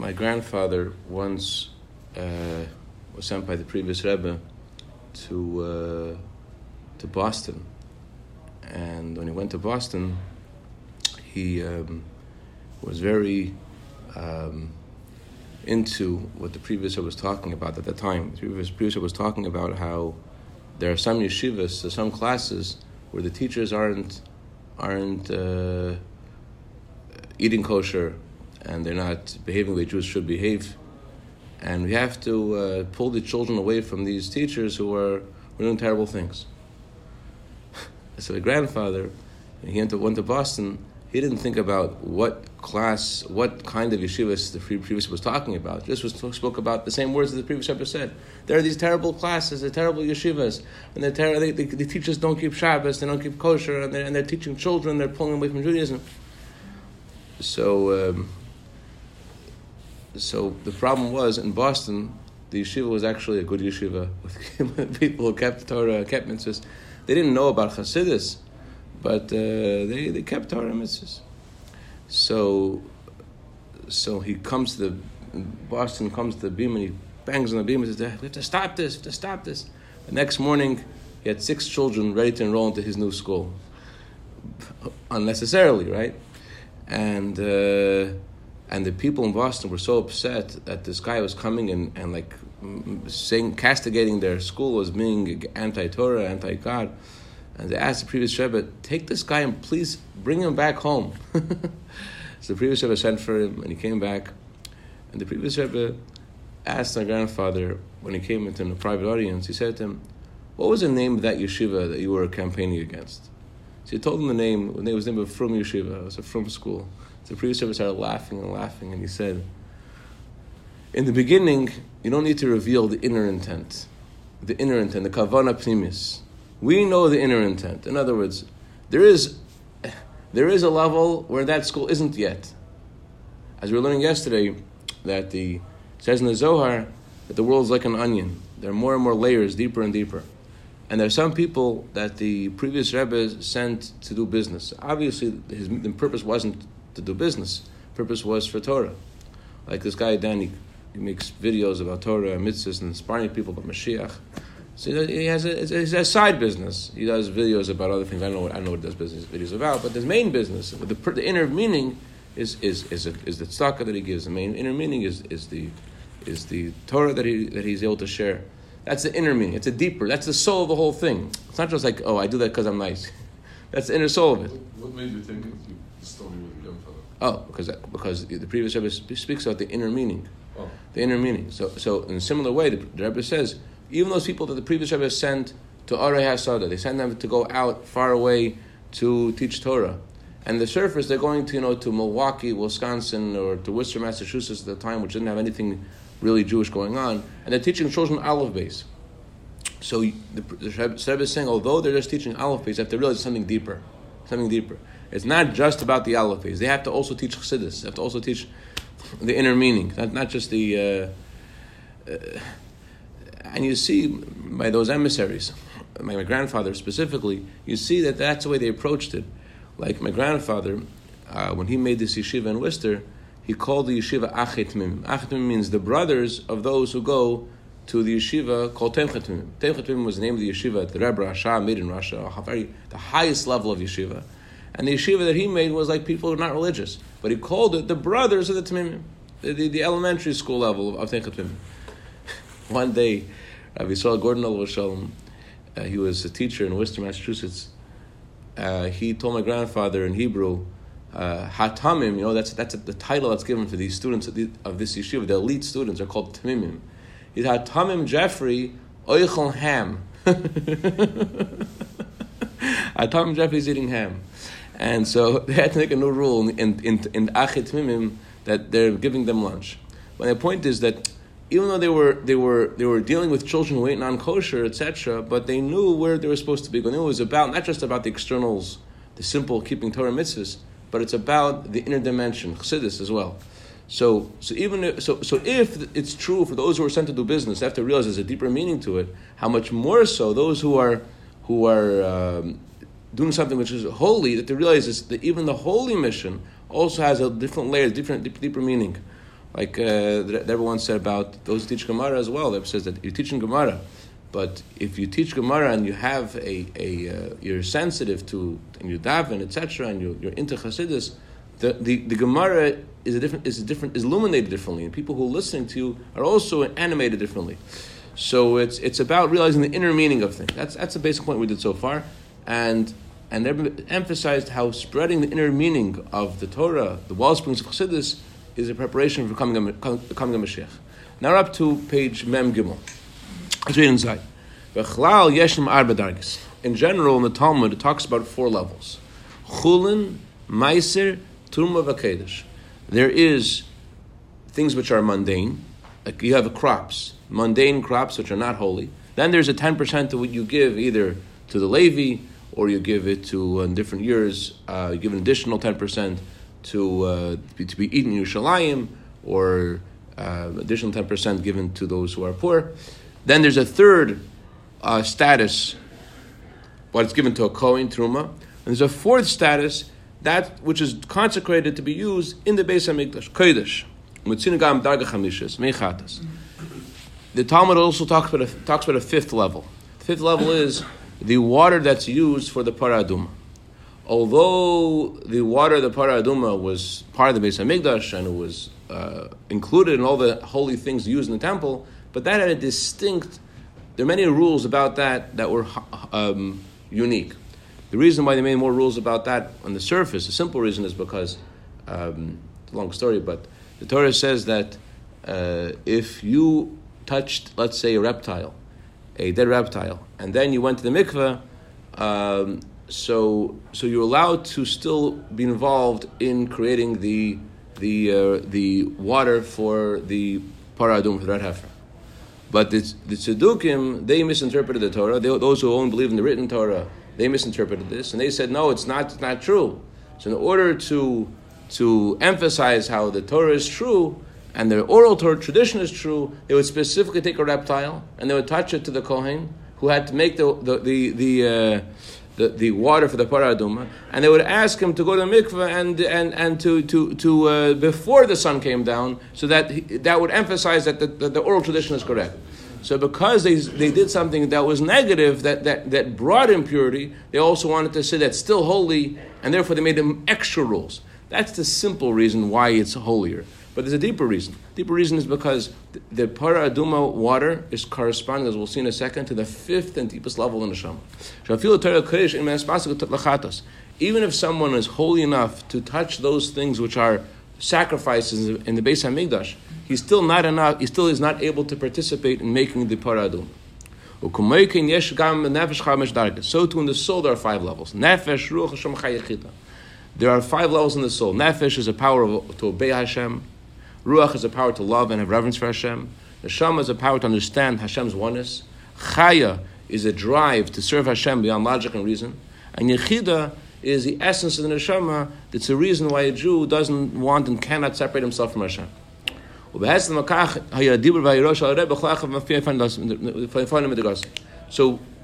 my grandfather once uh, was sent by the previous Rebbe to uh, to Boston, and when he went to Boston, he um, was very um, into what the previous Rebbe was talking about at the time. The previous, Rebbe was talking about how there are some yeshivas, some classes where the teachers aren't aren't uh, eating kosher and they're not behaving the way Jews should behave. And we have to uh, pull the children away from these teachers who are doing terrible things. so the grandfather, he went to, went to Boston, he didn't think about what class, what kind of yeshivas the previous was talking about. This was spoke about the same words that the previous Rebbe said. There are these terrible classes, they're terrible yeshivas, and they're ter- they, they, the teachers don't keep Shabbos, they don't keep kosher, and they're, and they're teaching children, they're pulling away from Judaism. So, um, so the problem was in Boston, the yeshiva was actually a good yeshiva with people who kept Torah, kept mitzvahs. They didn't know about Hasidus, but uh, they, they kept Torah mitzvahs. So, so he comes to the Boston comes to the beam and he bangs on the beam and says, "We have to stop this. We have to stop this." The next morning, he had six children ready to enroll into his new school, unnecessarily, right? And. Uh, and the people in Boston were so upset that this guy was coming and, and like saying, castigating their school as being anti-Torah, anti-God. And they asked the previous Rebbe, take this guy and please bring him back home. so the previous Rebbe sent for him and he came back. And the previous Rebbe asked my grandfather, when he came into a private audience, he said to him, what was the name of that yeshiva that you were campaigning against? So he told him the name, the name was the name of Frum Yeshiva, it was a Frum school. The previous Rebbe started laughing and laughing, and he said, In the beginning, you don't need to reveal the inner intent, the inner intent, the kavana pnimis. We know the inner intent. In other words, there is, there is a level where that school isn't yet. As we were learning yesterday, that the says in the Zohar that the world is like an onion. There are more and more layers, deeper and deeper. And there are some people that the previous Rebbe sent to do business. Obviously, his the purpose wasn't to do business. Purpose was for Torah. Like this guy Danny, he makes videos about Torah and mitzvahs and inspiring people about Mashiach. So he has a, it's a side business. He does videos about other things. I don't know what I don't know what this business videos about, but his main business, the, the inner meaning, is is is, a, is the tzedakah that he gives. The main inner meaning is is the is the Torah that he that he's able to share. That's the inner meaning. It's a deeper. That's the soul of the whole thing. It's not just like oh I do that because I'm nice. That's the inner soul of it. What made you think the story with the grandfather? Oh, because because the previous Rebbe speaks about the inner meaning, Oh. the inner meaning. So so in a similar way, the, the Rebbe says even those people that the previous Rebbe sent to Arei Hasada, they send them to go out far away to teach Torah. And the surface, they're going to you know to Milwaukee, Wisconsin, or to Worcester, Massachusetts at the time, which didn't have anything really Jewish going on, and they're teaching children Aleph Beis. So the, the Rebbe is saying, although they're just teaching Aleph Beis, they have to realize something deeper, something deeper. It's not just about the Aleph Beis. They have to also teach Chassidus. They have to also teach the inner meaning, not, not just the. Uh, uh, and you see by those emissaries, my, my grandfather specifically, you see that that's the way they approached it. Like my grandfather, uh, when he made this yeshiva in Worcester, he called the yeshiva Achei Temimim. Achetmim means the brothers of those who go to the yeshiva called Tomchei Temimim. Temchetmim was the name of the yeshiva that the Rebbe Rashab made in Russia, very, the highest level of yeshiva. And the yeshiva that he made was like people who are not religious. But he called it the brothers of the Tamimim, the, the, the elementary school level of Tomchei Temimim. One day, Rabbi Yisrael Gordon Al uh, he was a teacher in Worcester, Massachusetts. Uh, he told my grandfather in Hebrew, uh, Hatamim, you know, that's, that's the title that's given to these students of, the, of this yeshiva. The elite students are called Tamimim. He's Hatamim Jeffrey Oichel Ham. Hatamim Jeffrey's eating ham. And so they had to make a new rule in, in, in, Achei Temimim that they're giving them lunch. But the point is that even though they were they were they were dealing with children who ate non-kosher, etc., but they knew where they were supposed to be. Knew it was about not just about the externals, the simple keeping Torah mitzvahs, but it's about the inner dimension, chassidus as well. So, so even if, so, so if it's true for those who are sent to do business, they have to realize there's a deeper meaning to it. How much more so those who are who are um, doing something which is holy, that they realize is that even the holy mission also has a different layer, different deep, deeper meaning. Like uh, the Rebbe said about those who teach Gemara as well. That says that you're teaching Gemara, but if you teach Gemara and you have a, a uh, you're sensitive to and you daven etc. and you're, you're into Chassidus, the, the, the Gemara is a different is a different is illuminated differently, and people who are listening to you are also animated differently. So it's it's about realizing the inner meaning of things. That's that's the basic point we did so far, and and they emphasized how spreading the inner meaning of the Torah, the wellsprings of Chassidus, is a preparation for becoming a, becoming a Mashiach. Now we're up to page Mem Gimel. In general, in the Talmud, it talks about four levels: Chulin, Meiser, Turma, Vakedesh. There is things which are mundane, like you have crops, mundane crops which are not holy. Then there's a ten percent of what you give either to the Levi or you give it to uh, in different years. Uh, you give an additional ten percent to uh, be, to be eaten in Yerushalayim, or uh, additional ten percent given to those who are poor. Then there's a third uh, status, what is given to a Kohen Truma, and there's a fourth status that which is consecrated to be used in the Beis Hamikdash, Kodesh. The Talmud also talks about, a, talks about a fifth level. The fifth level is the water that's used for the para aduma. Although the water of the para aduma was part of the Beis Hamikdash and it was uh, included in all the holy things used in the temple, but that had a distinct. There are many rules about that that were um, unique. The reason why they made more rules about that on the surface, the simple reason is because um, it's a long story, but the Torah says that uh, if you touched, let's say, a reptile, a dead reptile, and then you went to the mikveh, um, so so you're allowed to still be involved in creating the the uh, the water for the paradum for the red heifer. But the, the tzedukim, they misinterpreted the Torah. They, those who only believe in the written Torah, they misinterpreted this, and they said, no, it's not, it's not true. So in order to to emphasize how the Torah is true, and the oral Torah tradition is true, they would specifically take a reptile and they would touch it to the Kohen, who had to make the the the, the uh, the, the water for the para aduma, and they would ask him to go to the mikveh and and, and to to to uh, before the sun came down, so that he, that would emphasize that the, that the oral tradition is correct. So because they, they did something that was negative, that, that, that brought impurity, they also wanted to say that's still holy, and therefore they made them extra rules. That's the simple reason why it's holier. But there's a deeper reason. Deeper reason is because the, para aduma water is corresponding, as we'll see in a second, to the fifth and deepest level in the Shema. Even if someone is holy enough to touch those things which are sacrifices in the Beis Hamikdash, he's still not enough. He still is not able to participate in making the para aduma. So too in the soul there are five levels. Nefesh, Ruach, There are five levels in the soul. Nefesh is a power of, to obey Hashem. Ruach is a power to love and have reverence for Hashem. Neshama is a power to understand Hashem's oneness. Chaya is a drive to serve Hashem beyond logic and reason. And Yechida is the essence of the neshama. That's the reason why a Jew doesn't want and cannot separate himself from Hashem. So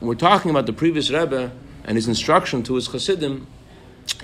we're talking about the previous Rebbe and his instruction to his Chassidim.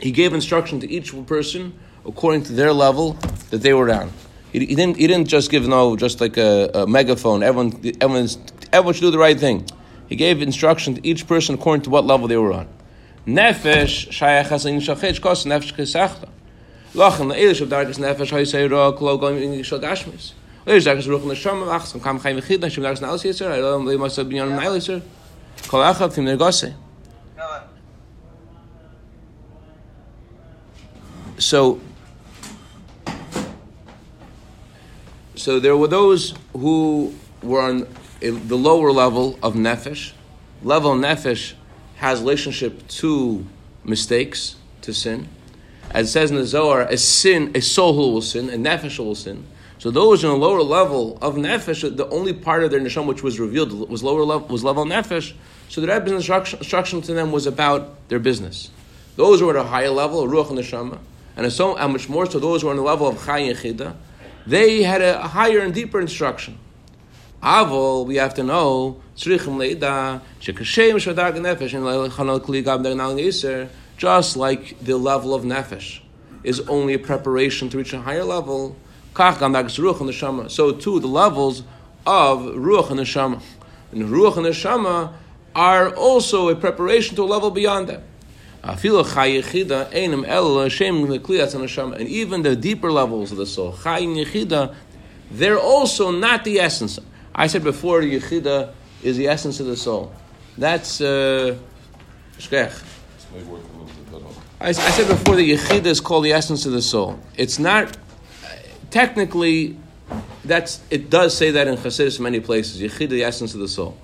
He gave instruction to each person according to their level that they were on. He, didn't. He didn't just give no, just like a, a megaphone. Everyone, everyone's, everyone should do the right thing. He gave instruction to each person according to what level they were on. Nefesh. So So there were those who were on the lower level of nefesh. Level nefesh has relationship to mistakes, to sin. As it says in the Zohar, a sin, a soul who will sin, a nefesh will sin. So those in a lower level of nefesh, the only part of their neshama which was revealed was lower level, was level nefesh. So the Rebbe's instruction, instruction to them was about their business. Those who were at a higher level, ruach neshama, and so and much more so those who were on the level of chay chida, they had a higher and deeper instruction. Avol, we have to know, just like the level of nefesh is only a preparation to reach a higher level. So too, the levels of Ruach and Neshama. And Ruach and Neshama are also a preparation to a level beyond that. And even the deeper levels of the soul, they're also not the essence. I said before, Yechida is the essence of the soul. That's uh, I, I said before the Yechida is called the essence of the soul. It's not technically. That's it. Does say that in Chassidus many places. Yechida, the essence of the soul,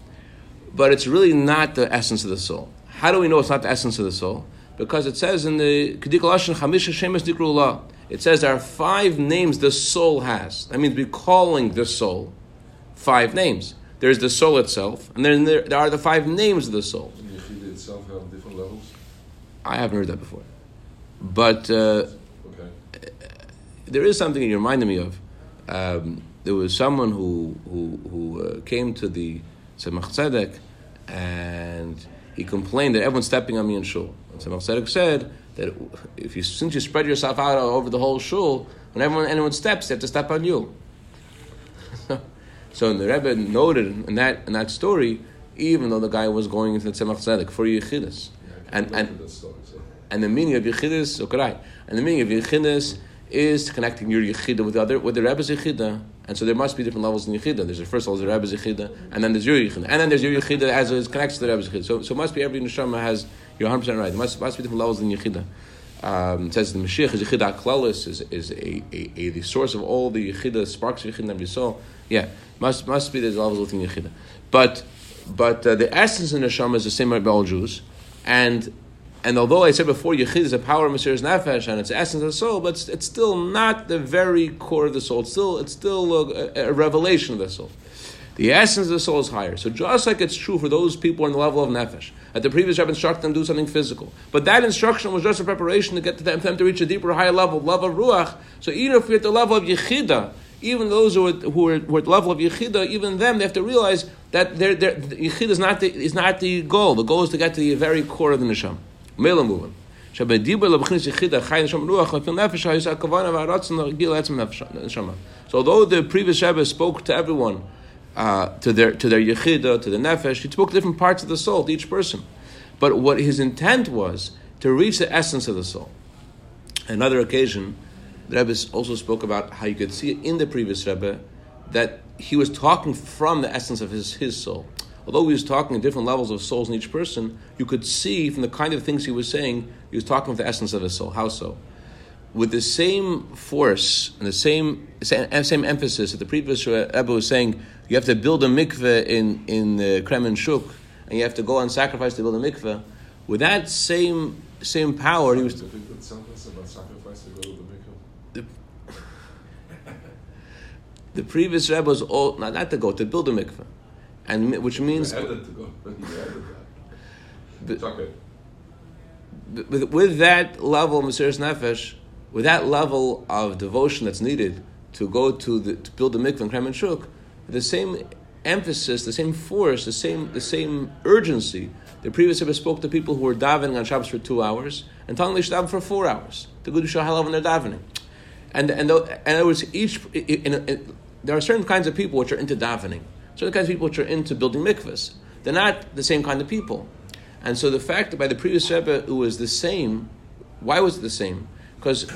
but it's really not the essence of the soul. How do we know it's not the essence of the soul? Because it says in the Kedikal Lashon Chamisha Shemes Dikrullah, it says there are five names the soul has. That means we're calling the soul five names. There's the soul itself, and then there, there are the five names of the soul. Itself have different levels? I haven't heard that before. But uh, Okay. there is something you reminded me of. Um, there was someone who who, who uh, came to the Tzemach Tzedek and he complained that everyone's stepping on me in shul. And Tzemach Tzedek said that if you since you spread yourself out over the whole shul, when everyone anyone steps, they have to step on you. so the Rebbe noted in that in that story, even though the guy was going into the Tzemach Tzedek for Yechidus, Yeah, and and go through that story, so. and the meaning of Yechidus, okay, and the meaning of Yechidus is connecting your Yechida with the other, with the Rebbe's Yechida. And so there must be different levels in Yechida. There's the first level, the Rebbe's Yechida, and then there's your Yechida. And then there's your Yechida as it connects to the Rebbe's Yechida. So, so must be every Neshama has, you're 100% right. There must, must be different levels in Yechida. Um, it says the Mashiach is Klalis, is, is a, a, a, the source of all the Yechida, sparks of Yechida that saw. Yeah, must, must be there's levels within Yechida. But, but uh, the essence in Neshama is the same by all Jews. And and although I said before, Yechid is a power of Mesiris Nefesh and it's the essence of the soul, but it's, it's still not the very core of the soul. It's still, it's still a, a revelation of the soul. The essence of the soul is higher. So just like it's true for those people on the level of Nefesh, that the previous Rebbe instructed them to do something physical. But that instruction was just a preparation to get to them, them to reach a deeper, higher level, level of Ruach. So even if we're at the level of Yechida, even those who are, who are, who are at the level of Yechida, even them, they have to realize that they're, is not, the, is not the goal. The goal is to get to the very core of the Neshama. So although the previous Rebbe spoke to everyone, uh, to their to their yechida, to the nefesh, he spoke different parts of the soul, to each person. But what his intent was to reach the essence of the soul. Another occasion, the Rebbe also spoke about how you could see in the previous Rebbe that he was talking from the essence of his, his soul. Although he was talking at different levels of souls in each person, you could see from the kind of things he was saying, he was talking with the essence of his soul. How so? With the same force and the same same, same emphasis that the previous Rebbe was saying, you have to build a mikveh in in uh, Kremenchuk, and you have to go and sacrifice to build a mikveh. With that same same power, he was. Do you think that sentence about sacrifice to go to the mikveh? The previous Rebbe was all not, not to go to build a mikveh, and which means You added to go. You added that. It's okay. with, with that level of Mesiris Nefesh, with that level of devotion that's needed to go to the, to build the mikveh in Kremenchuk, the same emphasis, the same force, the same the same urgency. The previous Rebbe spoke to people who were davening on Shabbos for two hours and telling them they should daven for four hours to go to Shahalav when they're davening. And and and it was each. In, in, in, there are certain kinds of people which are into davening, certain kinds of people which are into building mikvahs. They're not the same kind of people. And so the fact that by the previous Rebbe it was the same, why was it the same? Because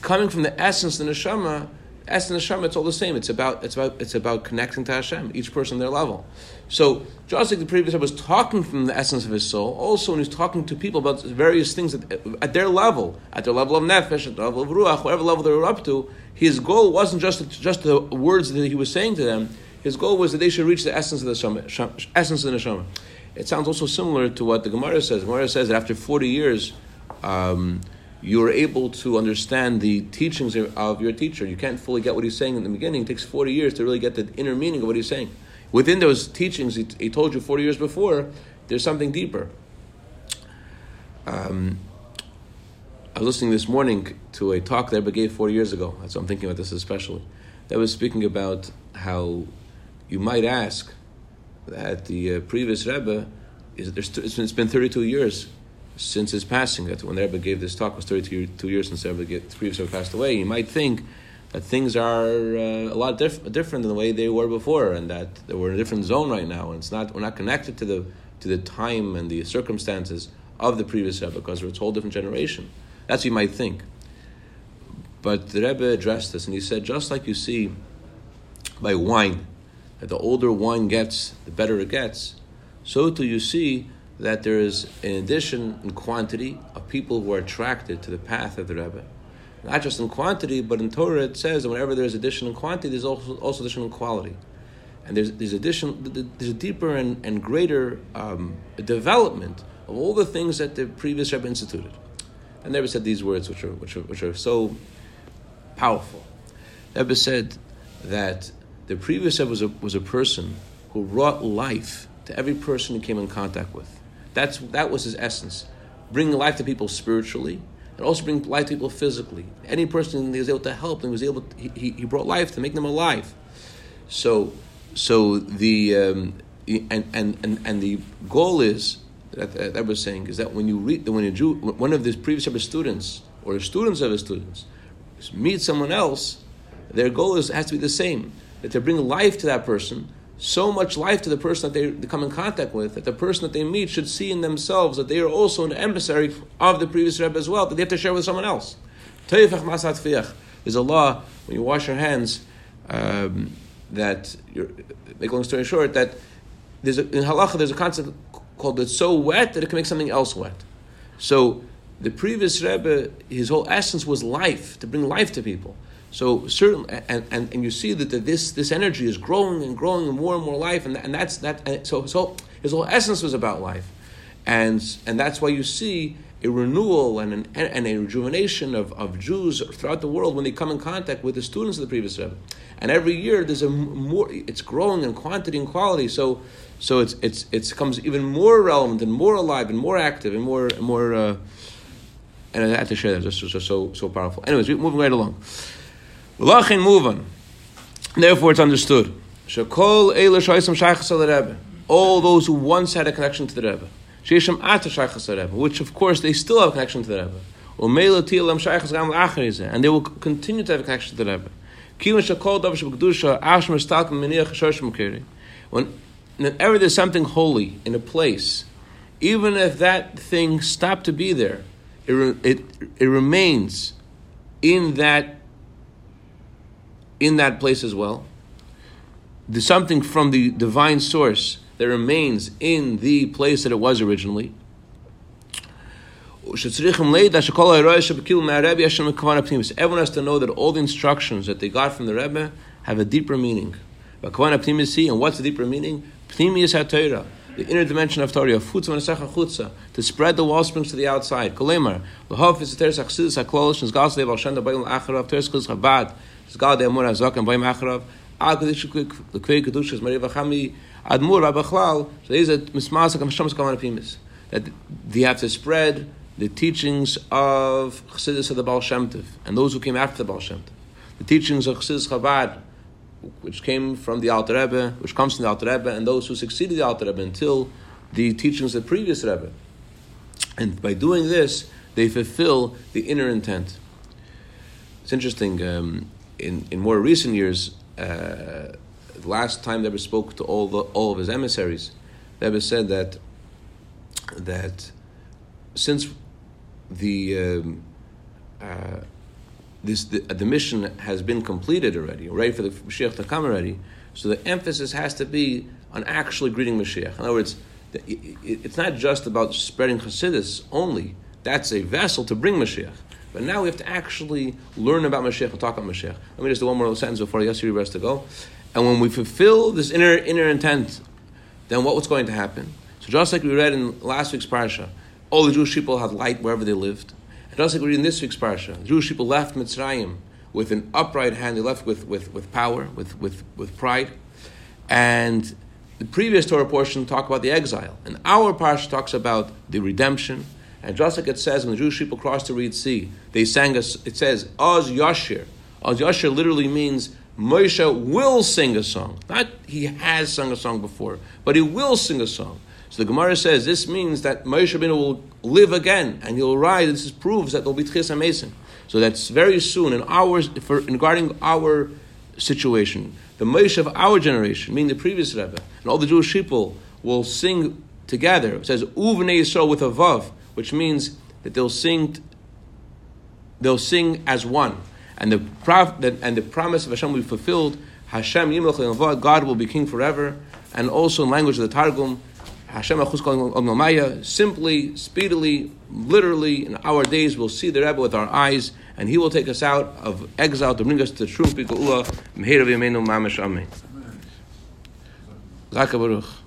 coming from the essence of the neshama, essence of the neshama, it's all the same. It's about it's about it's about connecting to Hashem, each person their level. So just like the previous Rebbe was talking from the essence of his soul, also when he's talking to people about various things at, at their level, at their level of nefesh, at the level of ruach, whatever level they were up to, his goal wasn't just just the words that he was saying to them. His goal was that they should reach the essence of the neshama, sham- essence of the. It sounds also similar to what the Gemara says. The Gemara says that after 40 years, um, you're able to understand the teachings of- your teacher. You can't fully get what he's saying in the beginning. It takes 40 years to really get the inner meaning of what he's saying. Within those teachings he, he told you 40 years before, there's something deeper. Um, I was listening this morning to a talk that Rebbe gave 40 years ago. That's why I'm thinking about this especially. That was speaking about how you might ask that the uh, previous Rebbe, is, it's been- it's been 32 years since his passing. That when the Rebbe gave this talk was 32 year- two years since the, Rebbe get, the previous Rebbe passed away. You might think that things are uh, a lot diff- different than the way they were before, and that we're in a different zone right now, and it's not we're not connected to the to the time and the circumstances of the previous Rebbe because it's a whole different generation. That's what you might think. But the Rebbe addressed this, and he said, just like you see by wine, that the older wine gets, the better it gets, so too you see that there is an addition in quantity of people who are attracted to the path of the Rebbe. Not just in quantity, but in Torah it says that whenever there's addition in quantity, there's also, also addition in quality. And there's, there's addition, there's a deeper and, and greater um, development of all the things that the previous Rebbe instituted. I never said these words, which are, which are, which are so powerful. Rebbe said that the previous Rebbe was a, was a person who brought life to every person he came in contact with. That's, that was his essence. Bringing life to people spiritually, and also bring life to people physically. Any person he was able to help, and was able to, he, he brought life to make them alive. So, so the um, and, and, and, and the goal is that, that, that was saying is that when you read when a Jew, one of the previous his students or the students of his students meet someone else, their goal is has to be the same that they bring life to that person so much life to the person that they come in contact with that the person that they meet should see in themselves that they are also an emissary of the previous Rebbe as well, that they have to share with someone else. There's a law when you wash your hands um, that, make a long story short, that there's a, in halacha there's a concept called it's so wet that it can make something else wet. So the previous Rebbe, his whole essence was life, to bring life to people. So certainly, and, and, and you see that, that this this energy is growing and growing and more and more life, and, and that's that. And so so his whole essence was about life, and and that's why you see a renewal and, an, and a rejuvenation of, of Jews throughout the world when they come in contact with the students of the previous Rebbe. And every year there's a more, it's growing in quantity and quality. So, so it's it's it becomes even more relevant and more alive and more active and more more. Uh, and I had to share that just, just so so powerful. Anyways, moving right along. Lachin move on. Therefore, it's understood. Shakol Rebbe. All those who once had a connection to the Rebbe. Shesham Ata Rebbe, which of course they still have a connection to the Rebbe. And they will continue to have a connection to the Rebbe. Whenever there's something holy in a place, even if that thing stopped to be there, it, it, it remains in that in that place as well. There's something from the divine source that remains in the place that it was originally. Everyone has to know that all the instructions that they got from the Rebbe have a deeper meaning. And what's the deeper meaning? The inner dimension of Torah, to spread the wall springs to the outside. God Emor Azak and Bayim Acharav, Al Kedish Lekvei Kedushas Maria Vachami Admur Rabachlal. So these are Mismasak and Hashemas Kavan Apimis. That they have to spread the teachings of Chassidus of the Baal Shem Tov and those who came after the Baal Shem Tov. The teachings of Chassidus Chabad, which came from the Alter Rebbe, which comes from the Alter Rebbe, and those who succeeded the Alter Rebbe until the teachings of the previous Rebbe. And by doing this, they fulfill the inner intent. It's interesting. Um, in, in more recent years, uh, the last time Rebbe spoke to all, the, all of his emissaries, Rebbe said that, that since the, um, uh, this, the, the, mission has been completed already, ready for the Mashiach to come already, so the emphasis has to be on actually greeting Mashiach. In other words, it's not just about spreading Chassidus only. That's a vessel to bring Mashiach. But now we have to actually learn about Mashiach and talk about Mashiach. Let me just do one more sentence before Yasir rest to go. And when we fulfill this inner inner intent, then what was going to happen? So just like we read in last week's parsha, all the Jewish people had light wherever they lived. And just like we read in this week's parsha, the Jewish people left Mitzrayim with an upright hand. They left with, with, with power, with, with, with pride. And the previous Torah portion talk about the exile. And our parsha talks about the redemption and just like it says when the Jewish people crossed the Red Sea, they sang us. It says Oz Yashir. Oz Yashir literally means Moshe will sing a song. Not he has sung a song before, but he will sing a song. So the Gemara says this means that Moshe Rabbeinu will live again and he'll rise. This is, proves that there'll be Tchis Mason. So that's very soon in ours for regarding our situation. The Moshe of our generation, meaning the previous Rebbe, and all the Jewish people will sing together. It says Uvnei Yisrael with a vav, which means that they'll sing. They'll sing as one, and the and the promise of Hashem will be fulfilled. Hashem God will be king forever, and also in language of the Targum, Hashem simply, speedily, literally, in our days, we'll see the Rebbe with our eyes, and he will take us out of exile to bring us to true Biku'ula, Meher Mamash Amen. Baruch.